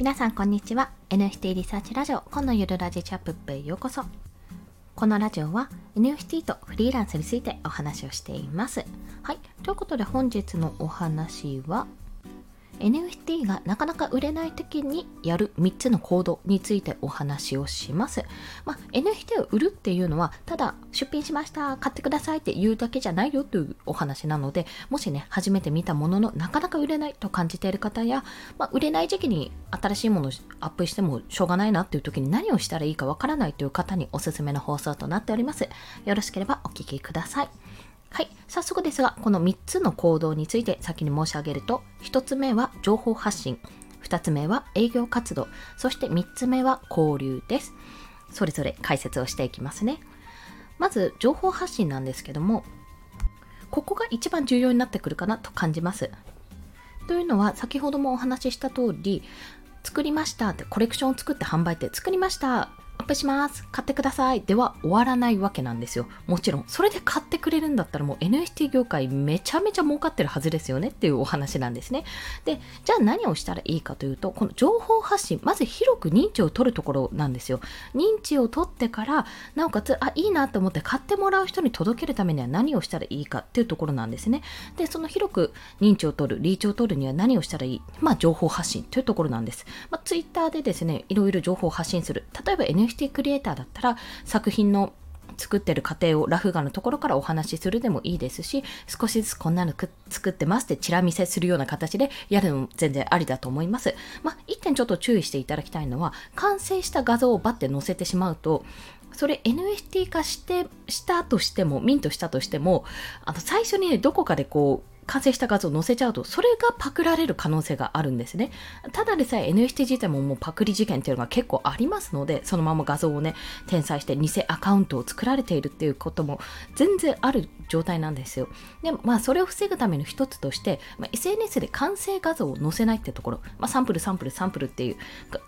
皆さんこんにちは。NFT リサーチラジオ今のゆるラジチャップップへようこそ。このラジオは NFT とフリーランスについてお話をしています。はい。ということで本日のお話は NFT がなかなか売れない時にやる3つの行動についてお話をします。まあ、NFT を売るっていうのは、ただ出品しました、買ってくださいって言うだけじゃないよというお話なので、もしね、初めて見たもののなかなか売れないと感じている方や、まあ、売れない時期に新しいものをアップしてもしょうがないなっていう時に何をしたらいいかわからないという方におすすめの放送となっております。よろしければお聴きください。はい。早速ですが、この3つの行動について先に申し上げると、1つ目は情報発信、2つ目は営業活動、そして3つ目は交流です。それぞれ解説をしていきますね。まず、情報発信なんですけども、ここが一番重要になってくるかなと感じます。というのは、先ほどもお話しした通り、作りましたって、コレクションを作って販売って作りましたプします。買ってください。では終わらないわけなんですよ。もちろん。それで買ってくれるんだったらもう NFT 業界めちゃめちゃ儲かってるはずですよね。っていうお話なんですね。でじゃあ何をしたらいいかというとこの情報発信まず広く認知を取るところなんですよ。認知を取ってからなおかつあいいなと思って買ってもらう人に届けるためには何をしたらいいかっていうところなんですね。でその広く認知を取るリーチを取るには何をしたらいいまあ情報発信というところなんです、まあ、Twitter でですねいろいろ情報を発信する。例えば NFT NFT クリエイターだったら作品の作ってる過程をラフ画のところからお話しするでもいいですし少しずつこんなの作ってますってチラ見せするような形でやるのも全然ありだと思います。まあ、一点ちょっと注意していただきたいのは完成した画像をバッて載せてしまうとそれ NFT 化してしたとしてもミントしたとしてもあの最初にねどこかでこう完成した画像を載せちゃうと、それがパクられる可能性があるんですね。ただでさえ NFT 自体ももうパクリ事件っていうのが結構ありますので、そのまま画像をね、転載して偽アカウントを作られているっていうことも全然ある状態なんですよ。で、まあそれを防ぐための一つとして、まあ、SNS で完成画像を載せないってところ、まあ、サンプルサンプルサンプルっていう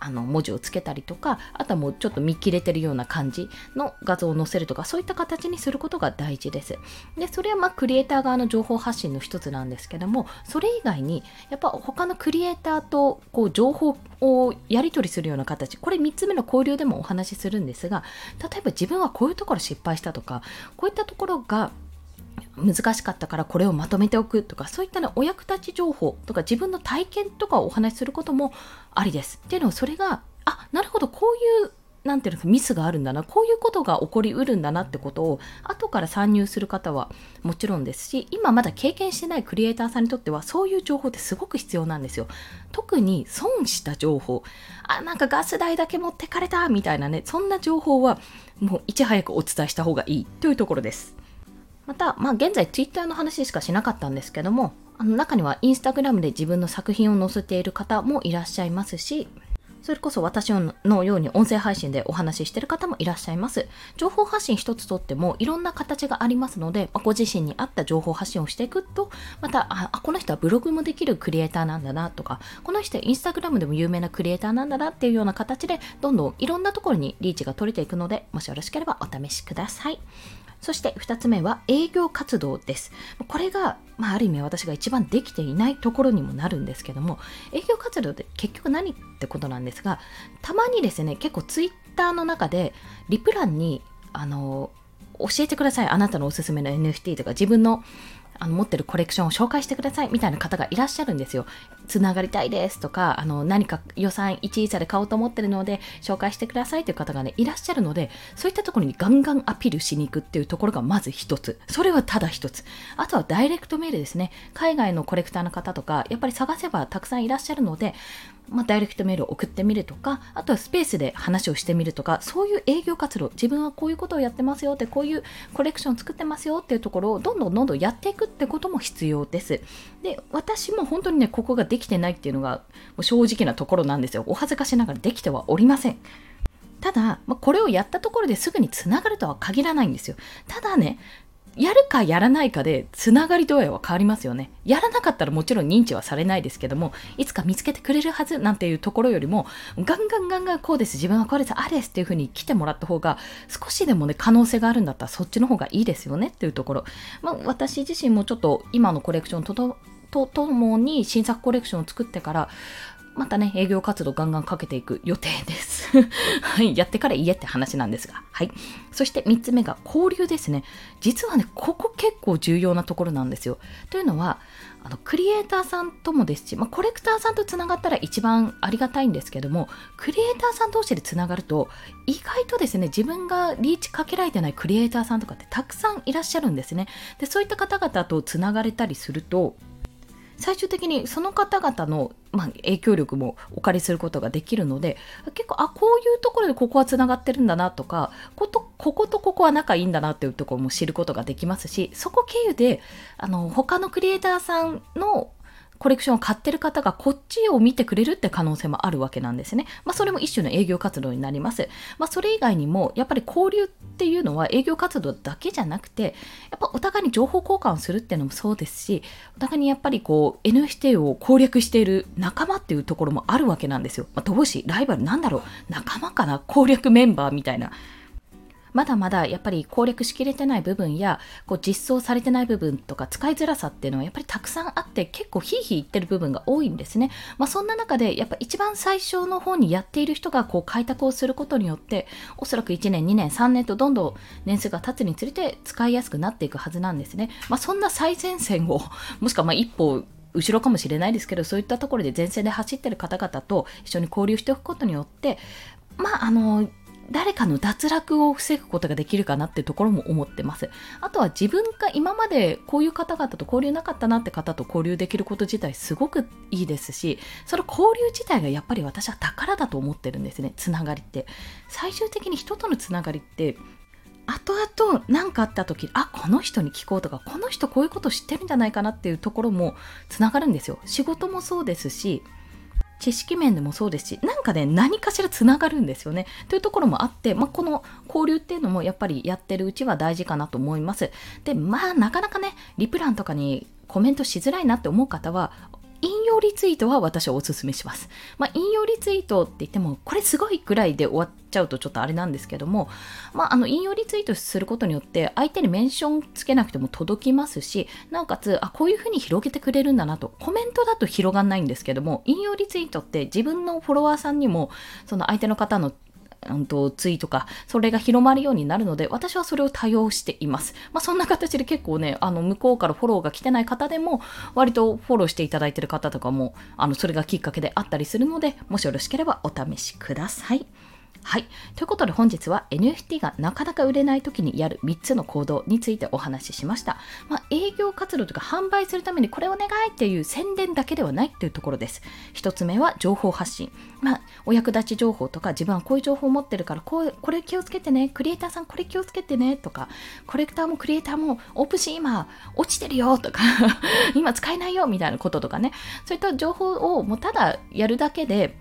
あの文字をつけたりとか、あとはもうちょっと見切れてるような感じの画像を載せるとか、そういった形にすることが大事です。で、それはまあクリエイター側の情報発信の一つなんですけどもそれ以外にやっぱ他のクリエイターとこう情報をやり取りするような形これ3つ目の交流でもお話しするんですが例えば自分はこういうところ失敗したとかこういったところが難しかったからこれをまとめておくとかそういった、ね、お役立ち情報とか自分の体験とかをお話しすることもありです。っていうのはそれがあなるほどこういうなんていうのミスがあるんだなこういうことが起こりうるんだなってことを後から参入する方はもちろんですし今まだ経験してないクリエイターさんにとってはそういう情報ってすごく必要なんですよ。特に損した情報。あなんかガス代だけ持ってかれたみたいなねそんな情報はもういち早くお伝えした方がいいというところです。また、まあ、現在 Twitter の話しかしなかったんですけどもあの中にはインスタグラムで自分の作品を載せている方もいらっしゃいますしそれこそ私のように音声配信でお話ししてる方もいらっしゃいます。情報発信一つとってもいろんな形がありますので、まご自身に合った情報発信をしていくと、また、あ、この人はブログもできるクリエイターなんだなとか、この人はインスタグラムでも有名なクリエイターなんだなっていうような形で、どんどんいろんなところにリーチが取れていくので、もしよろしければお試しください。そして2つ目は営業活動です。これが、まあ、ある意味私が一番できていないところにもなるんですけども、営業活動って結局何ってことなんですが、たまにですね、結構ツイッターの中でリプランに、あの、教えてください。あなたのおすすめの NFT とか自分のあの持ってるコレクションを紹介してくださいみたいな方がいらっしゃるんですよ。つながりたいですとか、あの何か予算1イーサで買おうと思ってるので紹介してくださいという方がね、いらっしゃるので、そういったところにガンガンアピールしに行くっていうところがまず一つ。それはただ一つ。あとはダイレクトメールですね。海外のコレクターの方とか、やっぱり探せばたくさんいらっしゃるので、まあ、ダイレクトメールを送ってみるとか、あとはスペースで話をしてみるとか、そういう営業活動、自分はこういうことをやってますよって、こういうコレクション作ってますよっていうところをどんどんどんどんやっていくってことも必要です。で、私も本当にね、ここができてないっていうのがもう正直なところなんですよ。お恥ずかしながらできてはおりません。ただ、まあ、これをやったところですぐにつながるとは限らないんですよ。ただね、やるかやらないかでつながり度合いは変わりますよね。やらなかったらもちろん認知はされないですけども、いつか見つけてくれるはずなんていうところよりも、ガンガンガンガンこうです、自分はこうです、あれですっていう風に来てもらった方が、少しでもね、可能性があるんだったらそっちの方がいいですよねっていうところ。まあ、私自身もちょっと今のコレクションとともに新作コレクションを作ってから、またね、営業活動ガンガンかけていく予定です。はい。やってから言えって話なんですが。はい。そして3つ目が交流ですね。実はね、ここ結構重要なところなんですよ。というのは、あのクリエイターさんともですし、まあ、コレクターさんとつながったら一番ありがたいんですけどもクリエイターさん同士でつながると意外とですね自分がリーチかけられてないクリエイターさんとかってたくさんいらっしゃるんですねでそういった方々とつながれたりすると最終的にその方々の、まあ、影響力もお借りすることができるので結構あこういうところでここはつながってるんだなとかことこことここは仲いいんだなっていうところも知ることができますしそこ経由であの他のクリエイターさんのコレクションを買ってる方がこっちを見てくれるって可能性もあるわけなんですね。まあ、それも一種の営業活動になります。まあ、それ以外にも、やっぱり交流っていうのは営業活動だけじゃなくて、やっぱお互いに情報交換をするっていうのもそうですし、お互いにやっぱりこう NFT を攻略している仲間っていうところもあるわけなんですよ。まあ、同志、ライバル、なんだろう、仲間かな？攻略メンバーみたいな。まだまだやっぱり攻略しきれてない部分やこう実装されてない部分とか使いづらさっていうのはやっぱりたくさんあって結構ヒーヒー言ってる部分が多いんですね。まあ、そんな中でやっぱ一番最初の方にやっている人がこう開拓をすることによっておそらく1年2年3年とどんどん年数が経つにつれて使いやすくなっていくはずなんですね。まあ、そんな最前線をもしくはまあ一歩後ろかもしれないですけどそういったところで前線で走ってる方々と一緒に交流しておくことによってまああの誰かの脱落を防ぐことができるかなっていうところも思ってます。あとは自分が今までこういう方々と交流なかったなって方と交流できること自体すごくいいですし、その交流自体がやっぱり私は宝だと思ってるんですね、つながりって。最終的に人とのつながりって後々何かあった時あこの人に聞こうとかこの人こういうこと知ってるんじゃないかなっていうところもつながるんですよ仕事もそうですし知識面でもそうですし、なんかね、何かしらつながるんですよね。というところもあって、まあ、この交流っていうのもやっぱりやってるうちは大事かなと思います。で、まあ、なかなかね、リプランとかにコメントしづらいなって思う方は、引用リツイートは私はおすすめします。まあ、引用リツイートって言っても、これすごいくらいで終わっちゃうとちょっとあれなんですけども、まあ、あの引用リツイートすることによって相手にメンションつけなくても届きますし、なおかつ、あ、こういうふうに広げてくれるんだなと、コメントだと広がんないんですけども、引用リツイートって自分のフォロワーさんにも、その相手の方のうんと、ツイートか、それが広まるようになるので、私はそれを多用しています。まあ、そんな形で結構ね、あの、向こうからフォローが来てない方でも、割とフォローしていただいてる方とかも、あの、それがきっかけであったりするので、もしよろしければお試しください。はい。ということで本日は NFT がなかなか売れない時にやる3つの行動についてお話ししました。まあ、営業活動とか販売するためにこれお願いっていう宣伝だけではないっていうところです。1つ目は情報発信。まあ、お役立ち情報とか自分はこういう情報を持ってるからこうこれ気をつけてね。クリエイターさんこれ気をつけてねとか、コレクターもクリエイターもオープンシー今落ちてるよとか 今使えないよみたいなこととかね。そういった情報をもうただやるだけで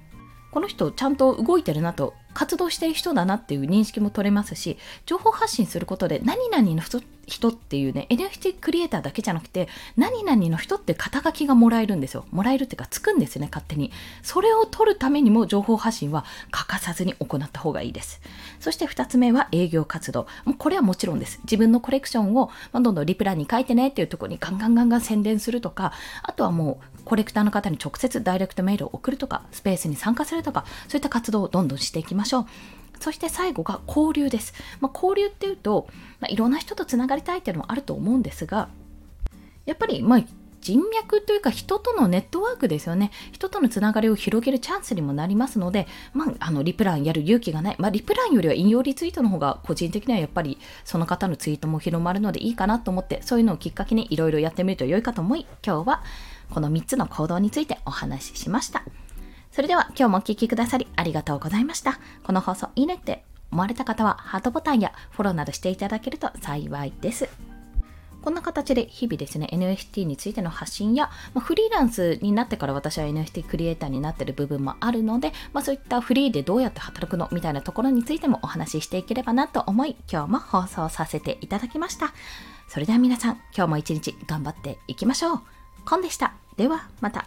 この人ちゃんと動いてるなと活動している人だなっていう認識も取れますし情報発信することで何々の人っていうね NFT クリエイターだけじゃなくて何々の人って肩書きがもらえるんですよ。もらえるっていうかつくんですね勝手に。それを取るためにも情報発信は欠かさずに行った方がいいです。そして2つ目は営業活動。もうこれはもちろんです。自分のコレクションを、ま、どんどんリプランに書いてねっていうところにガンガンガンガン宣伝するとかあとはもうコレクターの方に直接ダイレクトメールを送るとかスペースに参加するとかそういった活動をどんどんしていきまましょうそして最後が交流です。まあ、交流っていうと、まあ、いろんな人とつながりたいっていうのもあると思うんですが、やっぱり、まあ、人脈というか人とのネットワークですよね。人とのつながりを広げるチャンスにもなりますので、まあ、あのリプランやる勇気がない。まあ、リプランよりは引用リツイートの方が個人的にはやっぱりその方のツイートも広まるのでいいかなと思って、そういうのをきっかけにいろいろやってみると良いかと思い、今日はこの3つの行動についてお話ししました。それでは今日もお聴きくださりありがとうございました。この放送いいねって思われた方はハートボタンやフォローなどしていただけると幸いです。こんな形で日々ですね、NFT についての発信や、まあ、フリーランスになってから私は NFT クリエイターになってる部分もあるので、まあ、そういったフリーでどうやって働くのみたいなところについてもお話ししていければなと思い、今日も放送させていただきました。それでは皆さん、今日も一日頑張っていきましょう。コンでした。ではまた。